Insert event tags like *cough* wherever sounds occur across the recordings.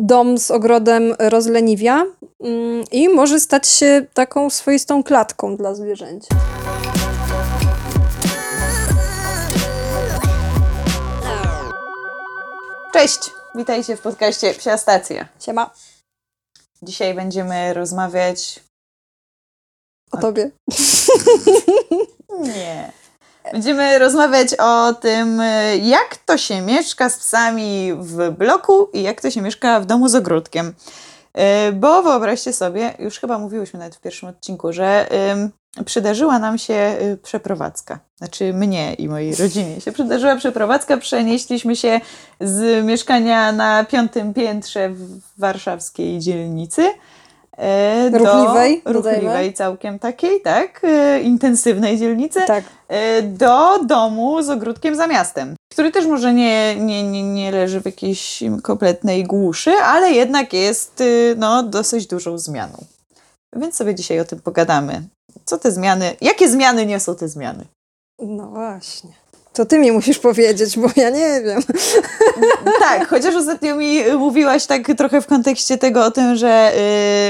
dom z ogrodem rozleniwia mm, i może stać się taką swoistą klatką dla zwierzęcia. Cześć! Witajcie w podcaście Psia Stacja. Siema, Dzisiaj będziemy rozmawiać... o tobie. Nie. Będziemy rozmawiać o tym, y, jak to się mieszka z psami w bloku i jak to się mieszka w domu z ogródkiem. Y, Bo wyobraźcie sobie, już chyba mówiłyśmy nawet w pierwszym odcinku, że przydarzyła nam się y, przeprowadzka. Znaczy mnie i mojej rodzinie się przydarzyła przeprowadzka. Przenieśliśmy się z mieszkania na piątym piętrze w warszawskiej dzielnicy. E, do Ruchliwej, dodajmy. całkiem takiej, tak, e, intensywnej dzielnicy, Tak. e, do domu z ogródkiem za miastem, który też może nie, nie, nie, nie leży w jakiejś kompletnej głuszy, ale jednak jest y, no, dosyć dużą zmianą. Więc sobie dzisiaj o tym pogadamy. Co te zmiany, jakie zmiany niosą te zmiany? No właśnie. To ty mi musisz powiedzieć, bo ja nie wiem. *laughs* Tak, chociaż ostatnio mi mówiłaś tak trochę w kontekście tego o tym, że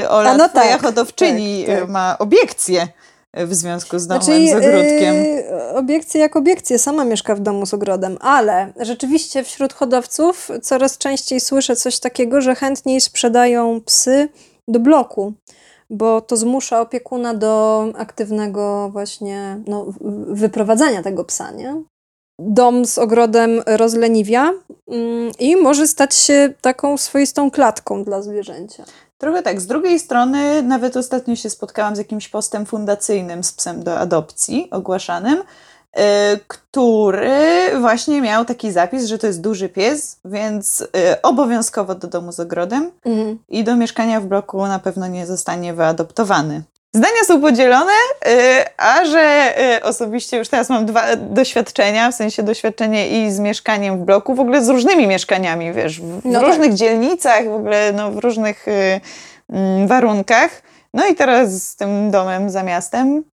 y, Ola, A no twoja tak, hodowczyni tak, y, tak. ma obiekcje w związku z domem Znaczy, z ogródkiem. yy, obiekcje jak obiekcje, sama mieszka w domu z ogrodem, ale rzeczywiście wśród hodowców coraz częściej słyszę coś takiego, że chętniej sprzedają psy do bloku, bo to zmusza opiekuna do aktywnego właśnie no, wyprowadzania tego psa, nie? Dom z ogrodem rozleniwia mm, i może stać się taką swoistą klatką dla zwierzęcia. Trochę tak. Z drugiej strony, nawet ostatnio się spotkałam z jakimś postem fundacyjnym z psem do adopcji ogłaszanym, y, który właśnie miał taki zapis, że to jest duży pies, więc y, obowiązkowo do domu z ogrodem Mhm. i do mieszkania w bloku na pewno nie zostanie wyadoptowany. Zdania są podzielone, y, a że y, osobiście już teraz mam dwa doświadczenia, w sensie doświadczenie i z mieszkaniem w bloku, w ogóle z różnymi mieszkaniami, wiesz, w, No tak. różnych dzielnicach, w ogóle no, w różnych y, mm, warunkach. No i teraz z tym domem za miastem,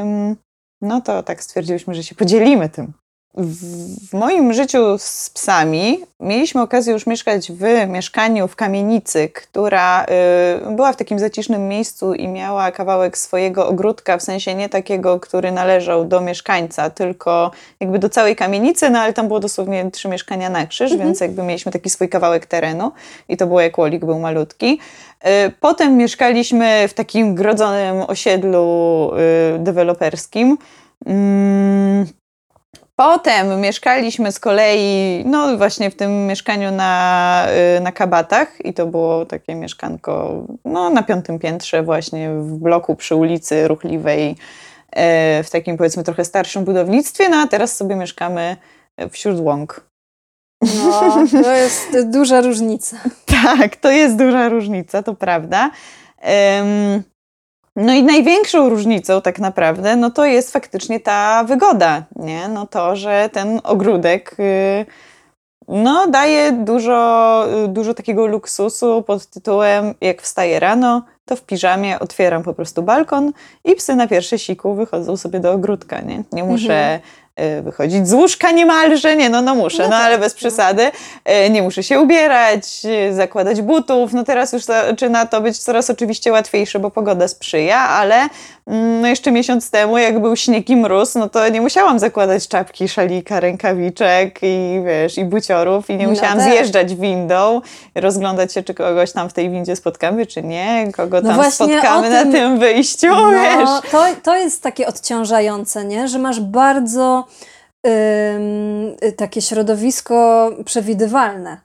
ym, no to tak stwierdziliśmy, że się podzielimy tym. W, moim życiu z psami mieliśmy okazję już mieszkać w mieszkaniu w kamienicy, która y, była w takim zacisznym miejscu i miała kawałek swojego ogródka, w sensie nie takiego, który należał do mieszkańca, tylko jakby do całej kamienicy, no ale tam było dosłownie trzy mieszkania na krzyż, więc jakby mieliśmy taki swój kawałek terenu i to było jak łolik, był malutki. Y, Potem mieszkaliśmy w takim grodzonym osiedlu y, deweloperskim. Potem mieszkaliśmy z kolei, no właśnie w tym mieszkaniu na, y, na Kabatach i to było takie mieszkanko no, na piątym piętrze właśnie w bloku przy ulicy Ruchliwej, e, w takim powiedzmy trochę starszym budownictwie, no a teraz sobie mieszkamy wśród łąk. No, to jest duża różnica. *laughs* Tak, to jest duża różnica, to prawda. Em, no i największą różnicą tak naprawdę, no to jest faktycznie ta wygoda, nie? No to, że ten ogródek y, no daje dużo, y, dużo takiego luksusu pod tytułem jak wstaję rano, to w piżamie otwieram po prostu balkon i psy na pierwsze siku wychodzą sobie do ogródka, nie? Nie muszę y, wychodzić z łóżka niemalże, nie no, no muszę, No no, tak, ale bez no. przesady. Y, Nie muszę się ubierać, y, zakładać butów. No teraz już zaczyna to być coraz oczywiście łatwiejsze, bo pogoda sprzyja, ale mm, no jeszcze miesiąc temu, jak był śnieg i mróz, no to nie musiałam zakładać czapki, szalika, rękawiczek i wiesz, i buciorów i nie No musiałam tak. zjeżdżać windą, rozglądać się, czy kogoś tam w tej windzie spotkamy, czy nie, kogo No tam właśnie spotkamy o na tym- tym wyjściu, wiesz. No, to, to jest takie odciążające, nie? że masz bardzo ym, y, takie środowisko przewidywalne.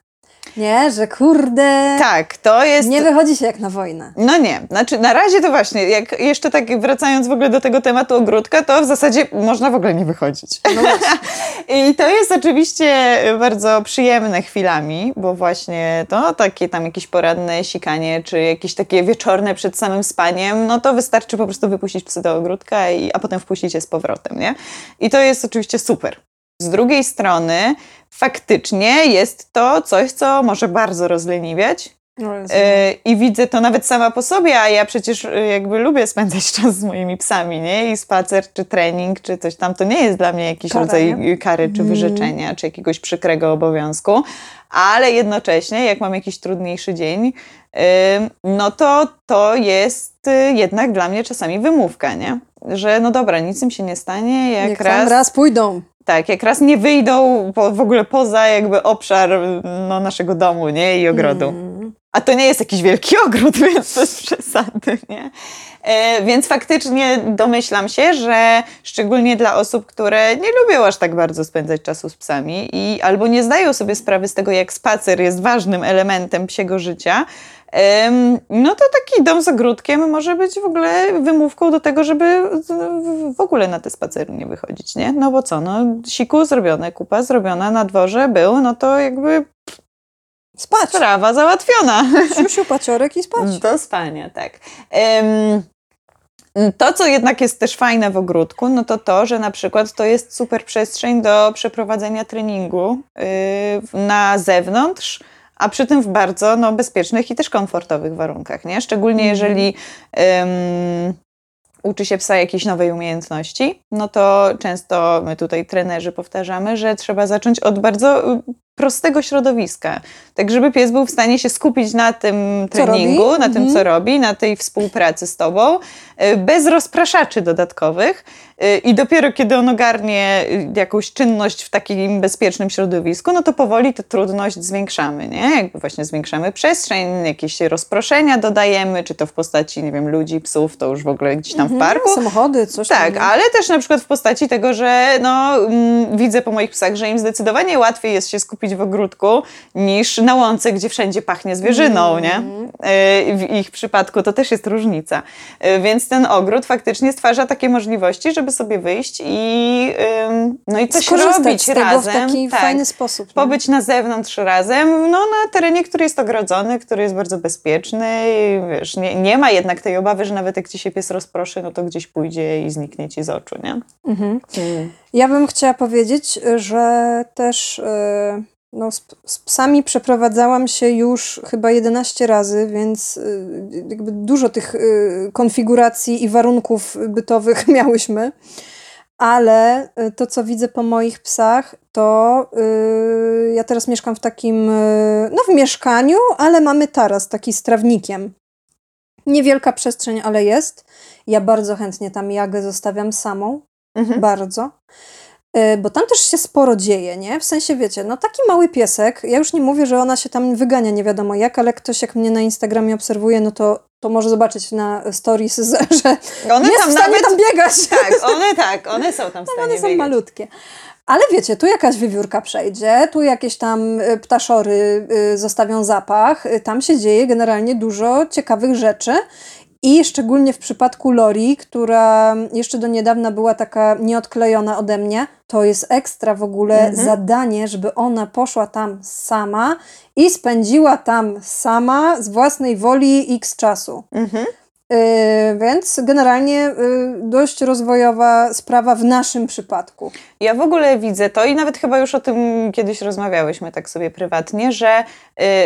Nie, że kurde, Tak, to jest... nie wychodzi się jak na wojnę. No nie, znaczy na razie to właśnie, jak jeszcze tak wracając w ogóle do tego tematu ogródka, to w zasadzie można w ogóle nie wychodzić. No. *laughs* I to jest oczywiście bardzo przyjemne chwilami, bo właśnie to takie tam jakieś poranne sikanie, czy jakieś takie wieczorne przed samym spaniem, no to wystarczy po prostu wypuścić psy do ogródka, i, a potem wpuścić je z powrotem, nie? I to jest oczywiście super. Z drugiej strony faktycznie jest to coś, co może bardzo rozleniwiać, E, I widzę to nawet sama po sobie, a ja przecież e, jakby lubię spędzać *laughs* czas z moimi psami, nie? I spacer, czy trening, czy coś tam, to nie jest dla mnie jakiś Kara, rodzaj nie? kary, czy Mhm. wyrzeczenia, czy jakiegoś przykrego obowiązku, ale jednocześnie, jak mam jakiś trudniejszy dzień, no to to jest y, jednak dla mnie czasami wymówka, nie? Że no dobra, nic im się nie stanie, jak Jak raz... raz pójdą. Tak, jak raz nie wyjdą po, w ogóle poza jakby obszar no, naszego domu, nie? I ogrodu. Mm. A to nie jest jakiś wielki *laughs* ogród, więc bez przesady, nie? E, więc faktycznie domyślam się, że szczególnie dla osób, które nie lubią aż tak bardzo spędzać czasu z psami i albo nie zdają sobie sprawy z tego, jak spacer jest ważnym elementem psiego życia, em, no to taki dom z ogródkiem może być w ogóle wymówką do tego, żeby w ogóle na te spacery nie wychodzić, nie? No bo co, no siku zrobione, kupa zrobiona na dworze był, no to jakby Spać. sprawa załatwiona. Siusiu, paciorek i spać. Do spania, tak. Em, to, co jednak jest też fajne w ogródku, no to to, że na przykład to jest super przestrzeń do przeprowadzenia treningu yy, na zewnątrz, a przy tym w bardzo no, bezpiecznych i też komfortowych warunkach, nie? Szczególnie Mhm. jeżeli em, uczy się psa jakiejś nowej umiejętności, no to często my tutaj trenerzy powtarzamy, że trzeba zacząć od bardzo prostego środowiska, tak żeby pies był w stanie się skupić na tym treningu, na tym, Mhm. co robi, na tej współpracy z tobą, y, bez rozpraszaczy dodatkowych y, i dopiero kiedy on ogarnie y, jakąś czynność w takim bezpiecznym środowisku, no to powoli tę trudność zwiększamy, nie? Jakby właśnie zwiększamy przestrzeń, jakieś rozproszenia dodajemy, czy to w postaci, nie wiem, ludzi, psów, to już w ogóle gdzieś tam w Mhm, parku, Samochody, coś tak, tam. ale też na przykład w postaci tego, że no, mm, widzę po moich psach, że im zdecydowanie łatwiej jest się skupić w ogródku niż na łące, gdzie wszędzie pachnie zwierzyną, nie? Mhm. Y, W ich przypadku to też jest różnica. Y, Więc ten ogród faktycznie stwarza takie możliwości, żeby sobie wyjść i, no i coś Skorzystać robić z tego razem. w taki tak. fajny sposób. nie? Pobyć na zewnątrz razem, no na terenie, który jest ogrodzony, który jest bardzo bezpieczny i wiesz, nie, nie ma jednak tej obawy, że nawet jak ci się pies rozproszy, no to gdzieś pójdzie i zniknie ci z oczu, nie? Mhm. Ja bym chciała powiedzieć, że też e, no, z, z psami przeprowadzałam się już chyba 11 razy, więc e, jakby dużo tych e, konfiguracji i warunków bytowych *laughs* miałyśmy. Ale e, to, co widzę po moich psach, to e, ja teraz mieszkam w takim, e, no w mieszkaniu, ale mamy taras taki z trawnikiem. Niewielka przestrzeń, ale jest. Ja bardzo chętnie tam Jagę zostawiam samą Mhm. bardzo. Y, Bo tam też się sporo dzieje, nie? W sensie, wiecie, no taki mały piesek, ja już nie mówię, że ona się tam wygania nie wiadomo jak, ale ktoś jak mnie na Instagramie obserwuje, no to, to może zobaczyć na stories, *laughs* że One jest tam w stanie nawet... tam biegać. Tak, *laughs* one tak, one są tam w stanie One są biegać. malutkie. Ale wiecie, tu jakaś wiewiórka przejdzie, tu jakieś tam y, ptaszory y, zostawią zapach, tam się dzieje generalnie dużo ciekawych rzeczy. I szczególnie w przypadku Lori, która jeszcze do niedawna była taka nieodklejona ode mnie, to jest ekstra w ogóle Mhm. zadanie, żeby ona poszła tam sama i spędziła tam sama z własnej woli x czasu. Mhm. Yy, więc generalnie yy, dość rozwojowa sprawa w naszym przypadku. Ja w ogóle widzę to i nawet chyba już o tym kiedyś rozmawiałyśmy tak sobie prywatnie, że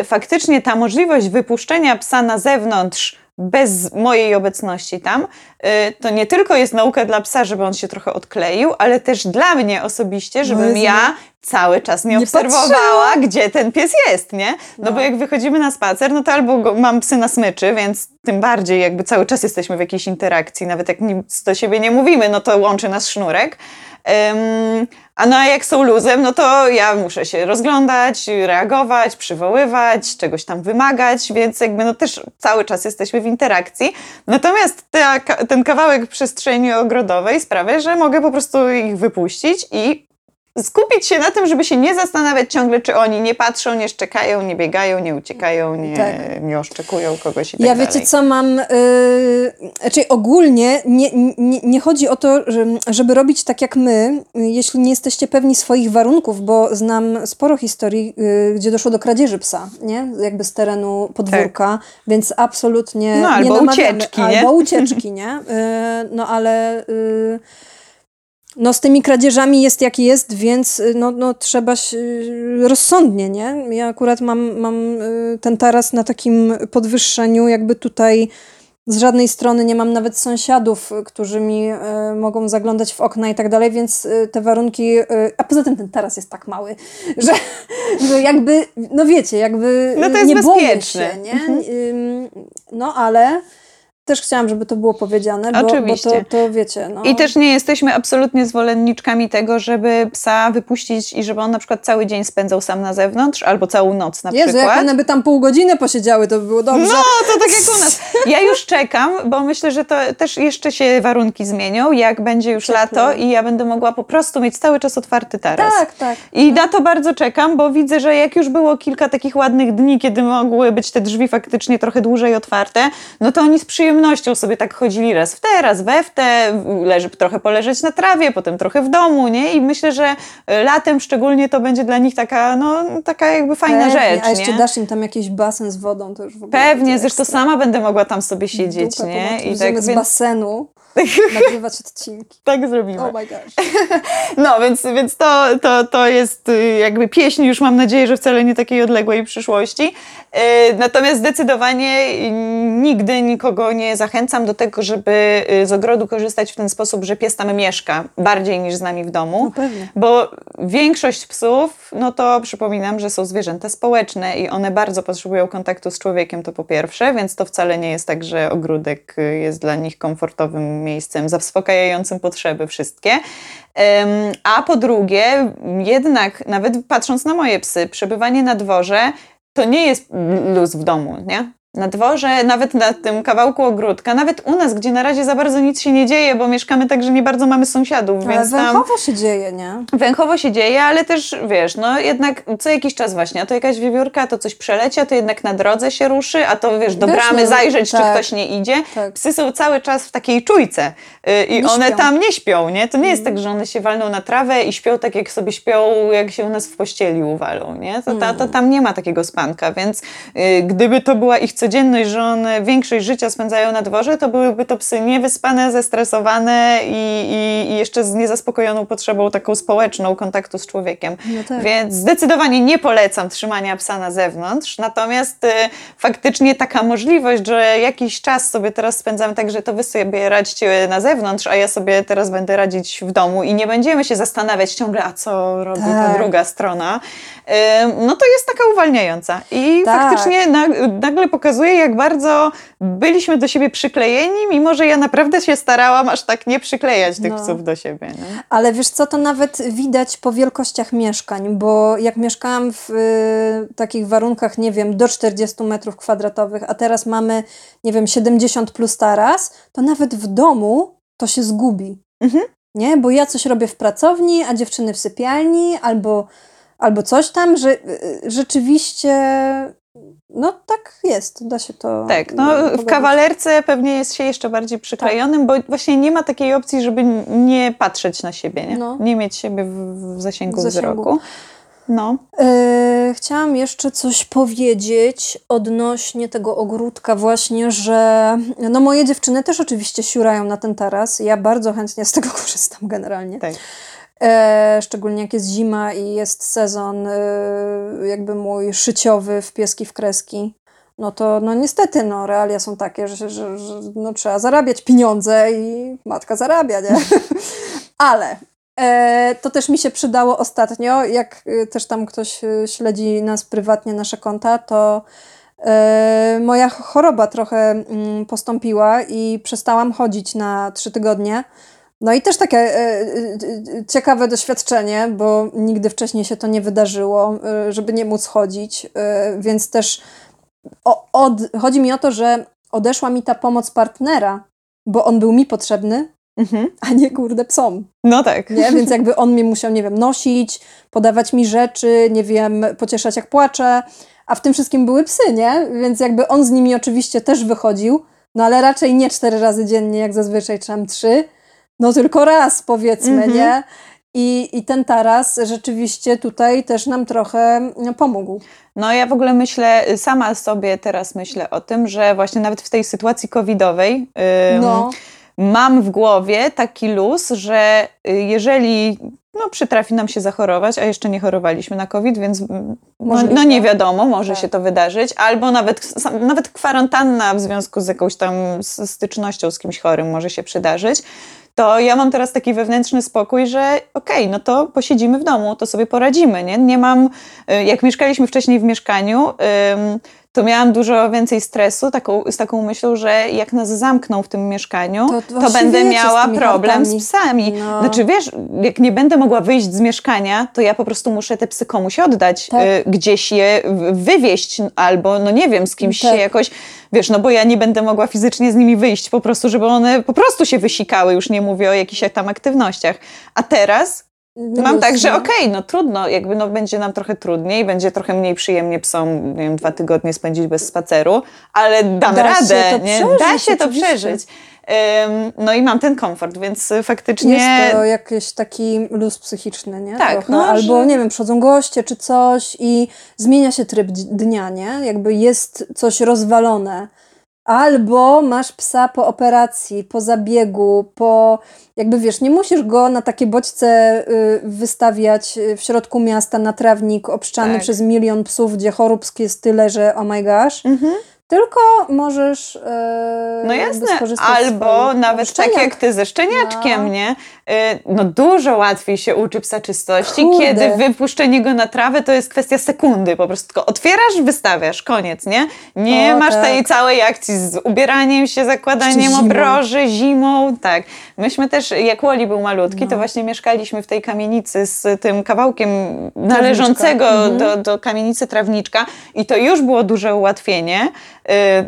y, faktycznie ta możliwość wypuszczenia psa na zewnątrz bez mojej obecności tam, y, to nie tylko jest nauka dla psa, żeby on się trochę odkleił, ale też dla mnie osobiście, żebym Jezu, ja cały czas nie, Nie obserwowała, gdzie ten pies jest, nie? No, No. bo jak wychodzimy na spacer, no to albo go, mam psy na smyczy, więc tym bardziej jakby cały czas jesteśmy w jakiejś interakcji, nawet jak nic do siebie nie mówimy, no to łączy nas sznurek. A no a jak są luzem, no to ja muszę się rozglądać, reagować, przywoływać, czegoś tam wymagać, więc jakby no też cały czas jesteśmy w interakcji. Natomiast ta, ten kawałek przestrzeni ogrodowej sprawia, że mogę po prostu ich wypuścić i skupić się na tym, żeby się nie zastanawiać ciągle, czy oni nie patrzą, nie szczekają, nie biegają, nie uciekają, nie, Tak. nie oszczekują kogoś i tak Ja dalej. wiecie co mam, yy, znaczy ogólnie nie, nie, nie chodzi o to, że, żeby robić tak jak my, jeśli nie jesteście pewni swoich warunków, bo znam sporo historii, yy, gdzie doszło do kradzieży psa, nie? Jakby z terenu podwórka, więc absolutnie No, nie albo namawiamy. ucieczki, nie? Albo ucieczki, nie? Yy, no ale... Yy, no z tymi kradzieżami jest jak jest, więc y, no, no trzeba się, y, rozsądnie, nie? Ja akurat mam, mam y, ten taras na takim podwyższeniu, jakby tutaj z żadnej strony nie mam nawet sąsiadów, którzy mi y, mogą zaglądać w okna i tak dalej, więc y, te warunki, y, a poza tym ten taras jest tak mały, *laughs* że, że jakby, no wiecie, jakby No to jest nie boję bezpieczne. się, nie? Mhm. No ale też chciałam, żeby to było powiedziane, bo, bo Oczywiście. to, to wiecie, no. I też nie jesteśmy absolutnie zwolenniczkami tego, żeby psa wypuścić i żeby on na przykład cały dzień spędzał sam na zewnątrz, albo całą noc na Jezu, jak przykład. one by tam pół godziny posiedziały, to by było dobrze. No, to tak jak u nas. Ja już czekam, bo myślę, że to też jeszcze się warunki zmienią, jak będzie już Cieplej. lato i ja będę mogła po prostu mieć cały czas otwarty taras. tak, tak. I na to bardzo czekam, bo widzę, że jak już było kilka takich ładnych dni, kiedy mogły być te drzwi faktycznie trochę dłużej otwarte, no to oni z przyjemnością sobie tak chodzili raz w te, raz we w te, leży, trochę poleżeć na trawie, potem trochę w domu, nie? I myślę, że e, latem szczególnie to będzie dla nich taka, no, taka jakby fajna Pewnie, rzecz, A jeszcze nie? dasz im tam jakiś basen z wodą, to już w ogóle Pewnie, zresztą ekstra. sama będę mogła tam sobie siedzieć, Dupę nie? I tak, z więc, basenu *laughs* nagrywać odcinki. tak zrobimy. Oh my gosh. *laughs* No, więc, więc to, to, to jest y, jakby pieśń, już mam nadzieję, że wcale nie takiej odległej przyszłości. Y, Natomiast zdecydowanie y, nigdy nikogo nie zachęcam do tego, żeby y, z ogrodu korzystać w ten sposób, że pies tam mieszka bardziej niż z nami w domu. No. Bo większość psów, no to przypominam, że są zwierzęta społeczne i one bardzo potrzebują kontaktu z człowiekiem, to po pierwsze, więc to wcale nie jest tak, że ogródek y, jest dla nich komfortowym miejscem zaspokajającym potrzeby wszystkie. A po drugie, jednak nawet patrząc na moje psy, przebywanie na dworze to nie jest luz w domu, nie? Na dworze, nawet na tym kawałku ogródka, nawet u nas, gdzie na razie za bardzo nic się nie dzieje, bo mieszkamy tak, że nie bardzo mamy sąsiadów, Ale więc tam... węchowo się dzieje, nie? Węchowo się dzieje, ale też wiesz, no jednak co jakiś czas właśnie, a to jakaś wiewiórka, to coś przeleci, a to jednak na drodze się ruszy, a to wiesz, do Wiesz, bramy no, zajrzeć, czy tak. ktoś nie idzie. Tak. Psy są cały czas w takiej czujce yy, i Nie one śpią. tam nie śpią, nie? To nie jest Mm. tak, że one się walną na trawę i śpią tak, jak sobie śpią, jak się u nas w pościeli uwalą, nie? To, ta, to Mm. tam nie ma takiego spanka, więc yy, gdyby to była ich codzienność, że one większość życia spędzają na dworze, to byłyby to psy niewyspane, zestresowane i, i, i jeszcze z niezaspokojoną potrzebą taką społeczną kontaktu z człowiekiem. No tak. Więc zdecydowanie nie polecam trzymania psa na zewnątrz, natomiast y, faktycznie taka możliwość, że jakiś czas sobie teraz spędzamy tak, że to wy sobie radźcie na zewnątrz, a ja sobie teraz będę radzić w domu i nie będziemy się zastanawiać ciągle, a co robi ta Tak. druga strona, y, no to jest taka uwalniająca. I Tak. faktycznie na, nagle pokazuje, jak bardzo byliśmy do siebie przyklejeni, mimo że ja naprawdę się starałam aż tak nie przyklejać tych No. psów do siebie. Nie? Ale wiesz co, to nawet widać po wielkościach mieszkań, bo jak mieszkałam w y, takich warunkach, nie wiem, do 40 metrów kwadratowych, a teraz mamy, nie wiem, 70 plus taras, to nawet w domu to się zgubi. Mhm. Nie? Bo ja coś robię w pracowni, a dziewczyny w sypialni, albo, albo coś tam, że y, rzeczywiście, no tak jest, da się to Tak, no y, w kawalerce pewnie jest się jeszcze bardziej przyklejonym, bo właśnie nie ma takiej opcji, żeby nie patrzeć na siebie, nie, No. nie mieć siebie w, zasięgu, W zasięgu. wzroku. No, E, chciałam jeszcze coś powiedzieć odnośnie tego ogródka właśnie, że no moje dziewczyny też oczywiście siurają na ten taras. Ja bardzo chętnie z tego *laughs* korzystam generalnie. tak. E, szczególnie jak jest zima i jest sezon e, jakby mój szyciowy w pieski w kreski. No to no niestety no, realia są takie, że, że, że no, trzeba zarabiać pieniądze i matka zarabia, nie? *laughs* Ale e, to też mi się przydało ostatnio, jak e, też tam ktoś śledzi nas prywatnie, nasze konta, to e, moja choroba trochę mm, postąpiła i przestałam chodzić na trzy tygodnie. No i też takie e, e, e, ciekawe doświadczenie, bo nigdy wcześniej się to nie wydarzyło, żeby nie móc chodzić, e, więc też o, od, chodzi mi o to, że odeszła mi ta pomoc partnera, bo on był mi potrzebny, Mhm. a nie kurde psom, No tak. nie? Więc jakby on mnie musiał, nie wiem, nosić, podawać mi rzeczy, nie wiem, pocieszać jak płaczę, a w tym wszystkim były psy, nie? Więc jakby on z nimi oczywiście też wychodził, no ale raczej nie cztery razy dziennie, jak zazwyczaj, czy tam trzy, no tylko raz powiedzmy, Mhm. nie? I, I ten taras rzeczywiście tutaj też nam trochę no, pomógł. No ja w ogóle myślę, sama sobie teraz myślę o tym, że właśnie nawet w tej sytuacji covidowej ym, No, mam w głowie taki luz, że y, jeżeli no, przytrafi nam się zachorować, a jeszcze nie chorowaliśmy na COVID, więc mm, no, no nie wiadomo, może Tak. się to wydarzyć, albo nawet, nawet kwarantanna w związku z jakąś tam stycznością z kimś chorym może się przydarzyć, to ja mam teraz taki wewnętrzny spokój, że okej, no to posiedzimy w domu, to sobie poradzimy, nie? Nie mam, y, jak mieszkaliśmy wcześniej w mieszkaniu, to miałam dużo więcej stresu taką, z taką myślą, że jak nas zamkną w tym mieszkaniu, To to, będę z miała tymi problem hartami? z psami. No. Znaczy wiesz, jak nie będę mogła wyjść z mieszkania, to ja po prostu muszę te psy komuś oddać, Tak. y, gdzieś je wywieźć, albo no nie wiem, z kimś Tak. się jakoś, wiesz, no bo ja nie będę mogła fizycznie z nimi wyjść, po prostu, żeby one po prostu się wysikały, już nie mówię o jakichś tam aktywnościach. A teraz Mam tak, że no. okej, no trudno, jakby no będzie nam trochę trudniej, będzie trochę mniej przyjemnie psom, nie wiem, dwa tygodnie spędzić bez spaceru, ale dam Da się radę, to nie? przeżyć, da się to oczywiście. przeżyć. Ym, no i mam ten komfort, więc faktycznie... Jest to jakiś taki luz psychiczny, nie? Tak, Trochę. no, Albo, że- nie wiem, przychodzą goście czy coś i zmienia się tryb dnia, nie? Jakby jest coś rozwalone. Albo masz psa po operacji, po zabiegu, po... Jakby wiesz, nie musisz go na takie bodźce y, wystawiać y, w środku miasta na trawnik obszczany Tak. przez milion psów, gdzie chorób jest tyle, że oh my gosh. Mhm. Tylko możesz. Yy, No jasne, albo nawet tak jak ty ze szczeniaczkiem, No. nie? Y, No dużo łatwiej się uczy psa czystości, kiedy wypuszczenie go na trawę to jest kwestia sekundy, po prostu tylko otwierasz, wystawiasz, koniec, nie? Nie O, masz tak. tej całej akcji z ubieraniem się, zakładaniem zimą. obroży, zimą, tak. Myśmy też, jak Woli był malutki, to No. właśnie mieszkaliśmy w tej kamienicy z tym kawałkiem należącego Mhm. do, do kamienicy trawniczka i to już było duże ułatwienie,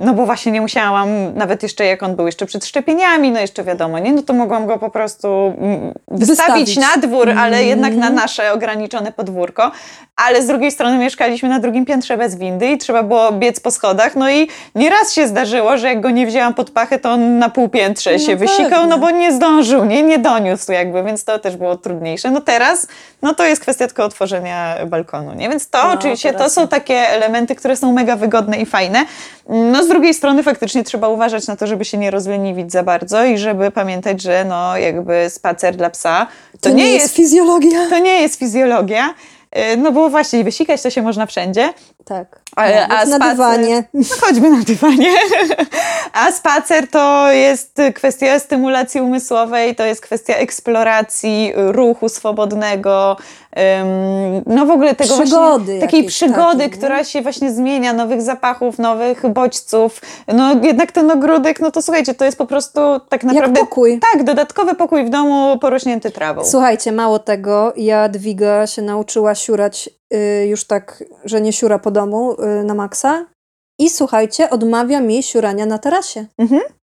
no bo właśnie nie musiałam, nawet jeszcze jak on był jeszcze przed szczepieniami, no jeszcze wiadomo, nie, no to mogłam go po prostu mm, wystawić, na dwór, ale Mhm. jednak na nasze ograniczone podwórko, ale z drugiej strony mieszkaliśmy na drugim piętrze bez windy i trzeba było biec po schodach, no i nieraz się zdarzyło, że jak go nie wzięłam pod pachę, to on na półpiętrze No się wysikał, pewnie. no bo nie zdążył, nie, nie doniósł jakby, więc to też było trudniejsze. No teraz, no to jest kwestia tylko otworzenia balkonu, nie? Więc to No, oczywiście, to są takie elementy, które są mega wygodne i fajne. No z drugiej strony faktycznie trzeba uważać na to, żeby się nie rozleniwić za bardzo i żeby pamiętać, że no jakby spacer dla psa to, nie, jest, fizjologia. to nie jest fizjologia, y, no bo właśnie wysikać to się można wszędzie, Tak. A- Nawet a na spacer- dywanie. no chodźmy na dywanie. *laughs* A spacer to jest kwestia stymulacji umysłowej, to jest kwestia eksploracji, ruchu swobodnego, no w ogóle tego Przygody właśnie, takiej jakiejś przygody, takiej, nie? która się właśnie zmienia, nowych zapachów, nowych bodźców. No jednak ten ogródek, no to słuchajcie, to jest po prostu tak naprawdę... pokój. Tak, dodatkowy pokój w domu porośnięty trawą. Słuchajcie, mało tego, Jadwiga się nauczyła siurać już tak, że nie siura po domu y, na maksa. I słuchajcie, odmawia mi siurania na tarasie.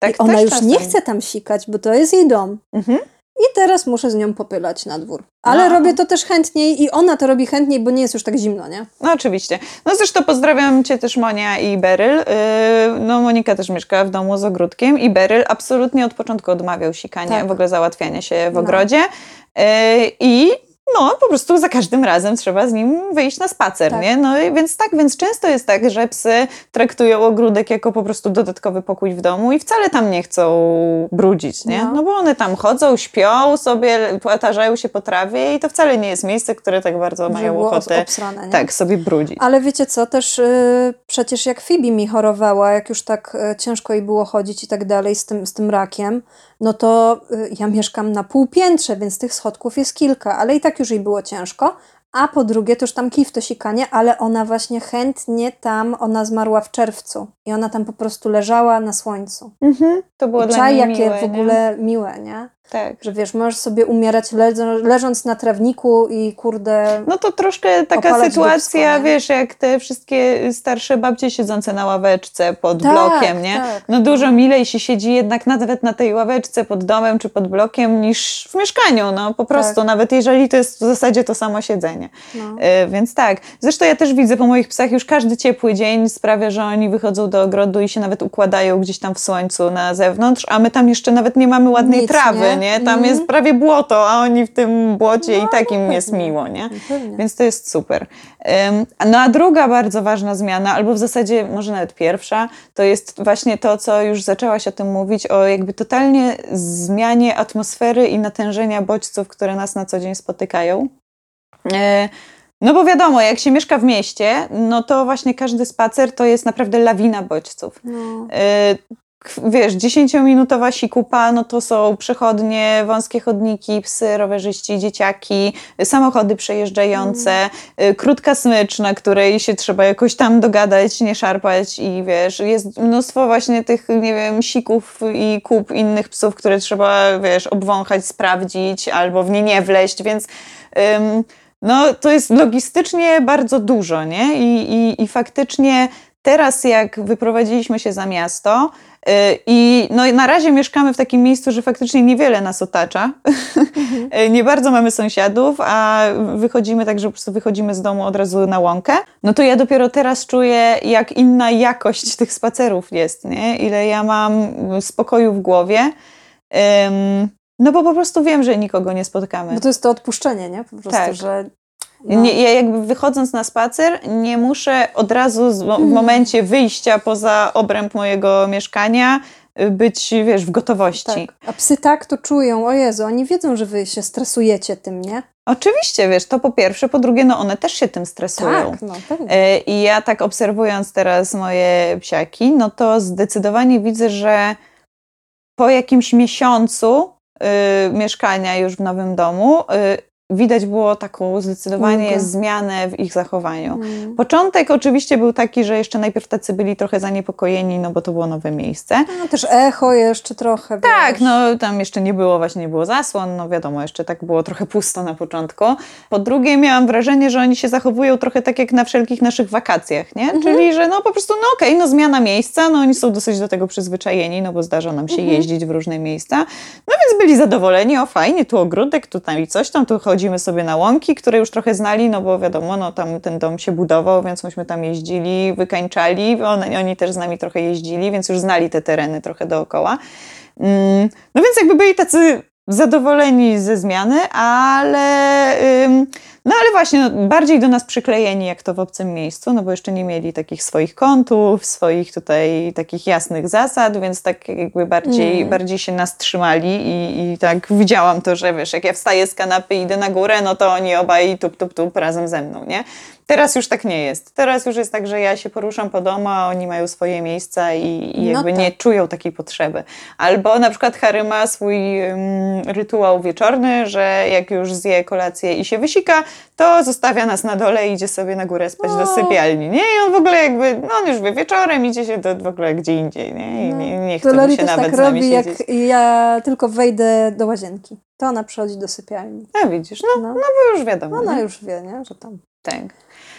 tak I ona już czasem. nie chce tam sikać, bo to jest jej dom. Mhm. I teraz muszę z nią popylać na dwór. Ale No. robię to też chętniej i ona to robi chętniej, bo nie jest już tak zimno, nie? No oczywiście. No zresztą pozdrawiam Cię też Monia i Beryl. Yy, No Monika też mieszka w domu z ogródkiem i Beryl absolutnie od początku odmawiał sikania, Tak. w ogóle załatwiania się w No. ogrodzie. Yy, I no po prostu za każdym razem trzeba z nim wyjść na spacer, Tak. nie? No więc tak, więc często jest tak, że psy traktują ogródek jako po prostu dodatkowy pokój w domu i wcale tam nie chcą brudzić, nie? No. No, bo one tam chodzą, śpią sobie, potarzają się po trawie i to wcale nie jest miejsce, które tak bardzo Żeby mają ochotę obsrane, tak, sobie brudzić. Ale wiecie co, też y, przecież jak Fibi mi chorowała, jak już tak y, ciężko jej było chodzić i tak dalej z tym, z tym rakiem, no to y, ja mieszkam na półpiętrze, więc tych schodków jest kilka, ale i tak już jej było ciężko. A po drugie, to już tam kij w to sikanie, ale ona właśnie chętnie tam, ona zmarła w czerwcu i ona tam po prostu leżała na słońcu. Mhm, to było I dla czaj, jakie miłe, w nie? ogóle miłe, nie? Tak. Że wiesz, możesz sobie umierać leżą- leżąc na trawniku i kurde... No to troszkę taka sytuacja, nie? wiesz, jak te wszystkie starsze babcie siedzące na ławeczce pod Tak, blokiem, nie? tak. No dużo milej się siedzi jednak nawet na tej ławeczce pod domem czy pod blokiem niż w mieszkaniu, no po prostu, Tak. nawet jeżeli to jest w zasadzie to samo siedzenie. No. Y, Więc tak. Zresztą ja też widzę po moich psach już każdy ciepły dzień sprawia, że oni wychodzą do ogrodu i się nawet układają gdzieś tam w słońcu na zewnątrz, a my tam jeszcze nawet nie mamy ładnej Nic, trawy, wodę, nie? Tam Mhm. jest prawie błoto, a oni w tym błocie No, i tak im no jest miło, nie? Pewnie. Więc to jest super. No a druga bardzo ważna zmiana, albo w zasadzie może nawet pierwsza, to jest właśnie to, co już zaczęłaś o tym mówić, o jakby totalnie zmianie atmosfery i natężenia bodźców, które nas na co dzień spotykają. E, No bo wiadomo, jak się mieszka w mieście, no to właśnie każdy spacer to jest naprawdę lawina bodźców. No. Wiesz, 10-minutowa sikupa, no to są przechodnie, wąskie chodniki, psy, rowerzyści, dzieciaki, samochody przejeżdżające, y, krótka smycz, na której się trzeba jakoś tam dogadać, nie szarpać i wiesz, jest mnóstwo właśnie tych, nie wiem, sików i kup innych psów, które trzeba, wiesz, obwąchać, sprawdzić albo w nie nie wleść, więc ym, no to jest logistycznie bardzo dużo, nie? I, i, i faktycznie teraz jak wyprowadziliśmy się za miasto, y, i no na razie mieszkamy w takim miejscu, że faktycznie niewiele nas otacza. *laughs* Y, Nie bardzo mamy sąsiadów, a wychodzimy tak, że po prostu wychodzimy z domu od razu na łąkę. No to ja dopiero teraz czuję, jak inna jakość tych spacerów jest, nie? Ile ja mam spokoju w głowie. No bo po prostu wiem, że nikogo nie spotkamy. Bo to jest to odpuszczenie, nie? Po prostu, Tak. że... No. Nie, ja jakby wychodząc na spacer, nie muszę od razu z, w Mm. momencie wyjścia poza obręb mojego mieszkania y, być, wiesz, w gotowości. Tak. A psy tak to czują, o Jezu, oni wiedzą, że wy się stresujecie tym, nie? Oczywiście, wiesz, to po pierwsze, po drugie, no one też się tym stresują. Tak, no pewnie. E, I ja tak obserwując teraz moje psiaki, no to zdecydowanie widzę, że po jakimś miesiącu y, mieszkania już w nowym domu y, widać było taką zdecydowanie Ulgę. zmianę w ich zachowaniu. Mm. Początek oczywiście był taki, że jeszcze najpierw tacy byli trochę zaniepokojeni, no bo to było nowe miejsce. No też echo jeszcze trochę, Tak, wiesz. no tam jeszcze nie było, właśnie nie było zasłon, no wiadomo, jeszcze tak było trochę pusto na początku. Po drugie miałam wrażenie, że oni się zachowują trochę tak jak na wszelkich naszych wakacjach, nie? Mhm. Czyli, że no po prostu, no okej, no zmiana miejsca, no oni są dosyć do tego przyzwyczajeni, no bo zdarza nam się Mhm. jeździć w różne miejsca. No więc byli zadowoleni, o fajnie, tu ogródek, tu tam i coś tam, tu chodzimy sobie na łąki, które już trochę znali, no bo wiadomo, no tam ten dom się budował, więc myśmy tam jeździli, wykańczali, oni, też z nami trochę jeździli, więc już znali te tereny trochę dookoła. Mm, No więc jakby byli tacy zadowoleni ze zmiany, ale, no ale właśnie no, bardziej do nas przyklejeni jak to w obcym miejscu, no bo jeszcze nie mieli takich swoich kątów, swoich tutaj takich jasnych zasad, więc tak jakby bardziej, Mm. bardziej się nas trzymali i, i tak widziałam to, że wiesz, jak ja wstaję z kanapy i idę na górę, no to oni obaj tup, tup, tup razem ze mną, nie? Teraz już tak nie jest. Teraz już jest tak, że ja się poruszam po domu, a oni mają swoje miejsca i, i No jakby tak. nie czują takiej potrzeby. Albo na przykład Harry ma swój ym, rytuał wieczorny, że jak już zje kolację i się wysika, to zostawia nas na dole i idzie sobie na górę spać do No. sypialni, nie? I on w ogóle jakby, no on już wie wieczorem, idzie się do, w ogóle gdzie indziej, nie? I nie, nie chce mu się No, też nawet tak z nami robi, jak siedzieć. ja tylko wejdę do łazienki. To ona przychodzi do sypialni. No widzisz, no, No, no bo już wiadomo. ona nie? już wie, nie? że tam. Tak.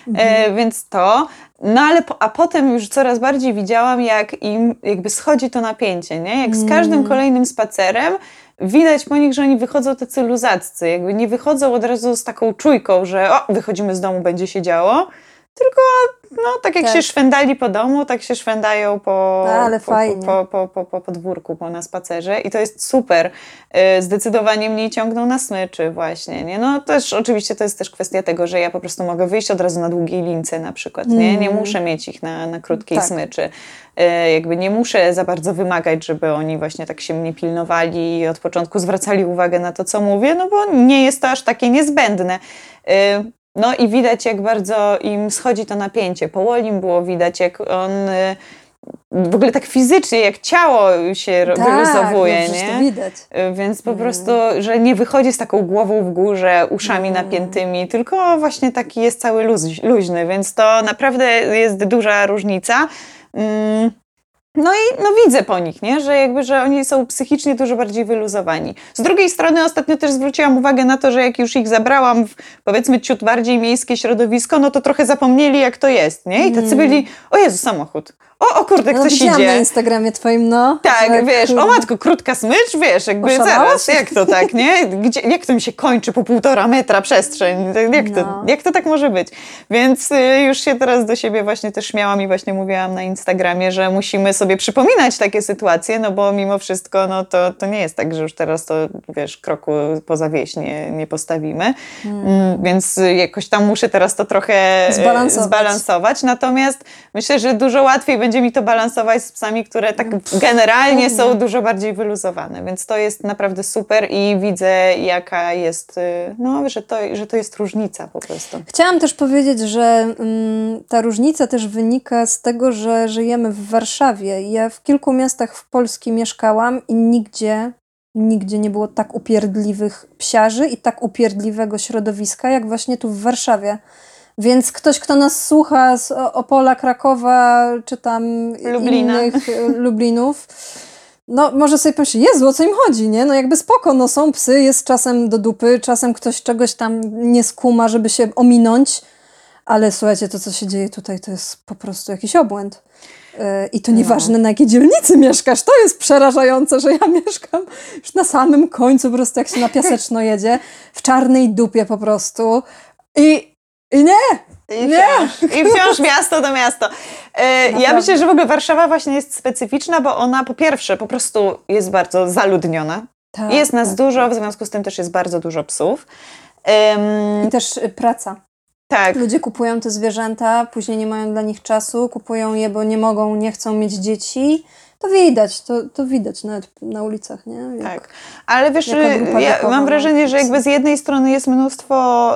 Mhm. Więc to, no ale po, a potem już coraz bardziej widziałam, jak im jakby schodzi to napięcie, nie? Jak z każdym Mm. kolejnym spacerem widać po nich, że oni wychodzą tacy luzaccy, jakby nie wychodzą od razu z taką czujką, że o, wychodzimy z domu, będzie się działo, tylko no tak jak Tak. się szwendali po domu, tak się szwendają po, Ale po, fajnie. po, po, po, po podwórku, po na spacerze i to jest super. E, Zdecydowanie mniej ciągną na smyczy właśnie, nie? No też oczywiście to jest też kwestia tego, że ja po prostu mogę wyjść od razu na długiej lince na przykład, nie? Nie Mm. muszę mieć ich na, na krótkiej Tak. smyczy. E, Jakby nie muszę za bardzo wymagać, żeby oni właśnie tak się mnie pilnowali i od początku zwracali uwagę na to, co mówię, no bo nie jest to aż takie niezbędne. No i widać, jak bardzo im schodzi to napięcie. Po Wolim było widać, jak on e, w ogóle tak fizycznie, jak ciało się ro- wyluzowuje, no, nie? to widać. Y, Więc po Mm. prostu, że nie wychodzi z taką głową w górze, uszami Mm. napiętymi, tylko właśnie taki jest cały luz, luźny, więc to naprawdę jest duża różnica. Mm, No i no widzę po nich, nie? że jakby, że oni są psychicznie dużo bardziej wyluzowani. Z drugiej strony ostatnio też zwróciłam uwagę na to, że jak już ich zabrałam w powiedzmy ciut bardziej miejskie środowisko, no to trochę zapomnieli jak to jest, nie? I tacy Mm. byli, o Jezu, samochód, o, o kurde, No, ktoś idzie. na Instagramie twoim, no. Tak, wiesz, kurde. o matko, krótka smycz, wiesz, jakby Oszalałaś? zaraz, jak to tak, nie? Gdzie, jak to mi się kończy po półtora metra przestrzeń? Jak to, No. jak to tak może być? Więc y, już się teraz do siebie właśnie też śmiałam i właśnie mówiłam na Instagramie, że musimy sobie przypominać takie sytuacje, no bo mimo wszystko, no to, to nie jest tak, że już teraz to, wiesz, kroku poza wieś nie, nie postawimy. Mm, Więc y, jakoś tam muszę teraz to trochę y, Zbalansować. zbalansować. Natomiast myślę, że dużo łatwiej będzie mi to balansować z psami, które tak generalnie Pewnie. są dużo bardziej wyluzowane. Więc to jest naprawdę super i widzę, jaka jest, y, no, że to, że to jest różnica po prostu. Chciałam też powiedzieć, że mm, ta różnica też wynika z tego, że żyjemy w Warszawie. Ja w kilku miastach w Polsce mieszkałam i nigdzie, nigdzie nie było tak upierdliwych psiarzy i tak upierdliwego środowiska, jak właśnie tu w Warszawie. Więc ktoś, kto nas słucha z Opola, Krakowa, czy tam Lublina. innych e, Lublinów, no może sobie pomyśleć, Jezu, o co im chodzi, nie? No jakby spoko, no są psy, jest czasem do dupy, czasem ktoś czegoś tam nie skuma, żeby się ominąć, ale słuchajcie, to co się dzieje tutaj, to jest po prostu jakiś obłęd. Yy, I to nieważne na jakiej dzielnicy mieszkasz, to jest przerażające, że ja *laughs* mieszkam już na samym końcu, po prostu jak się na piaseczno jedzie, w czarnej dupie po prostu. I, i nie, I Nie. wciąż, I wciąż *laughs* miasto to miasto. E, ja myślę, że w ogóle Warszawa właśnie jest specyficzna, bo ona po pierwsze po prostu jest bardzo zaludniona. tak, jest nas tak. dużo, w związku z tym też jest bardzo dużo psów. I też y, praca. tak, Ludzie kupują te zwierzęta, później nie mają dla nich czasu, kupują je, bo nie mogą, nie chcą mieć dzieci. To widać, to, to widać nawet na ulicach, nie? Jak- tak. Ale wiesz, grupa ja mam ma wrażenie, że jakby z jednej strony jest mnóstwo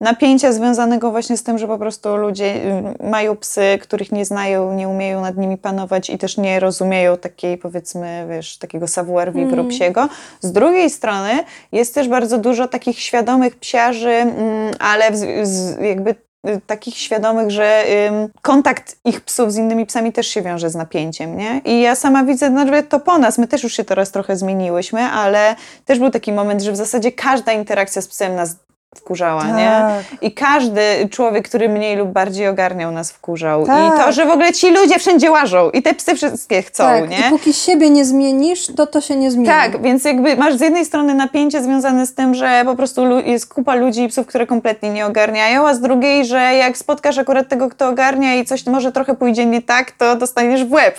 napięcia związanego właśnie z tym, że po prostu ludzie ym, mają psy, których nie znają, nie umieją nad nimi panować i też nie rozumieją takiej powiedzmy, wiesz, takiego savoir vivre Mm. psiego. Z drugiej strony jest też bardzo dużo takich świadomych psiarzy, mm, ale w, z- jakby y, takich świadomych, że ym, kontakt ich psów z innymi psami też się wiąże z napięciem, nie? I ja sama widzę, no, nawet to po nas, my też już się teraz trochę zmieniłyśmy, ale też był taki moment, że w zasadzie każda interakcja z psem nas wkurzała, nie? Tak. I każdy człowiek, który mniej lub bardziej ogarniał nas wkurzał. Tak. I to, że w ogóle ci ludzie wszędzie łażą i te psy wszystkie chcą, tak. nie? I póki siebie nie zmienisz, to to się nie zmieni. Tak, więc jakby masz z jednej strony napięcie związane z tym, że po prostu jest kupa ludzi i psów, które kompletnie nie ogarniają, a z drugiej, że jak spotkasz akurat tego, kto ogarnia i coś może trochę pójdzie nie tak, to dostaniesz w łeb.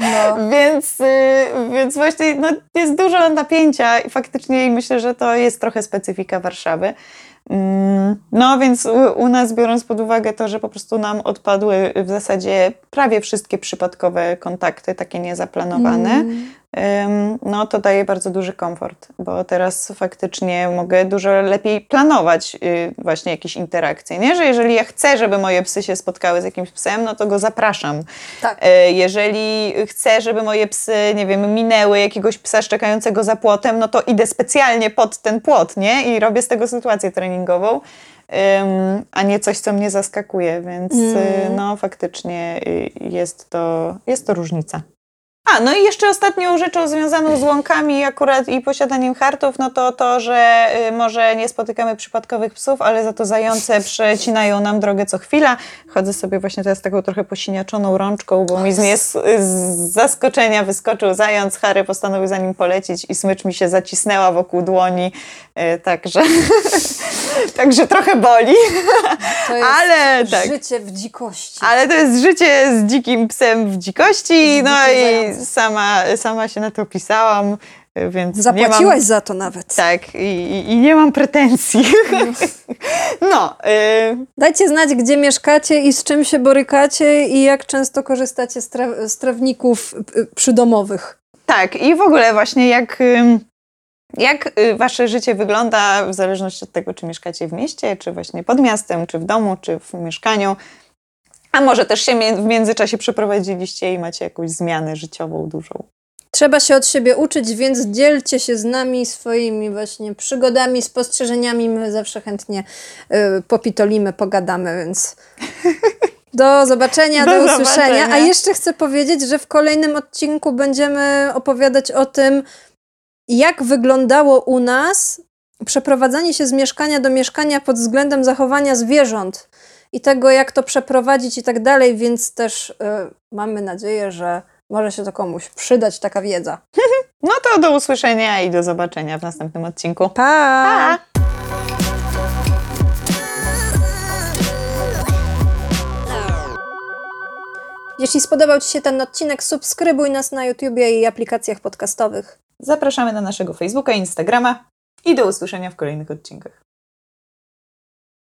No. *laughs* więc, y, więc właśnie no, jest dużo napięcia i faktycznie i myślę, że to jest trochę specyfika Warszawy. Mm, No więc u, nas, biorąc pod uwagę to, że po prostu nam odpadły w zasadzie prawie wszystkie przypadkowe kontakty, takie niezaplanowane, Mm. No to daje bardzo duży komfort, bo teraz faktycznie mogę dużo lepiej planować y, właśnie jakieś interakcje, nie? Że jeżeli ja chcę, żeby moje psy się spotkały z jakimś psem, no to go zapraszam. Tak. E, Jeżeli chcę, żeby moje psy, nie wiem, minęły jakiegoś psa szczekającego za płotem, no to idę specjalnie pod ten płot, nie? I robię z tego sytuację treningową, ym, a nie coś, co mnie zaskakuje, więc y, Mm. no faktycznie y, jest to, jest to różnica. A, no i jeszcze ostatnią rzeczą związaną z łąkami akurat i posiadaniem hartów, no to to, że y, może nie spotykamy przypadkowych psów, ale za to zające przecinają nam drogę co chwila. Chodzę sobie właśnie teraz taką trochę posiniaczoną rączką, bo mi z, nie, z zaskoczenia wyskoczył zając, Harry postanowił za nim polecieć i smycz mi się zacisnęła wokół dłoni, y, także, *laughs* także trochę boli. To jest Ale tak. życie w dzikości. Ale to jest życie z dzikim psem w dzikości, Z no dzikim i sama, sama się na to pisałam, więc Zapłaciłaś mam... za to nawet. Tak, i, i- nie mam pretensji. No, y, Dajcie znać, gdzie mieszkacie i z czym się borykacie i jak często korzystacie z, tre- z trawników przydomowych. tak, i w ogóle właśnie jak, jak y, wasze życie wygląda w zależności od tego, czy mieszkacie w mieście, czy właśnie pod miastem, czy w domu, czy w mieszkaniu. A może też się w międzyczasie przeprowadziliście i macie jakąś zmianę życiową dużą. Trzeba się od siebie uczyć, więc dzielcie się z nami swoimi właśnie przygodami, spostrzeżeniami. My zawsze chętnie y, popitolimy, pogadamy, więc *laughs* do zobaczenia, do, Do usłyszenia. zobaczenia. A jeszcze chcę powiedzieć, że w kolejnym odcinku będziemy opowiadać o tym, jak wyglądało u nas przeprowadzanie się z mieszkania do mieszkania pod względem zachowania zwierząt. I tego, jak to przeprowadzić i tak dalej, więc też y, mamy nadzieję, że może się to komuś przydać, taka wiedza. *laughs* No to do usłyszenia i do zobaczenia w następnym odcinku. Pa! Jeśli spodobał Ci się ten odcinek, subskrybuj nas na YouTubie i aplikacjach podcastowych. Zapraszamy na naszego Facebooka i Instagrama i do usłyszenia w kolejnych odcinkach.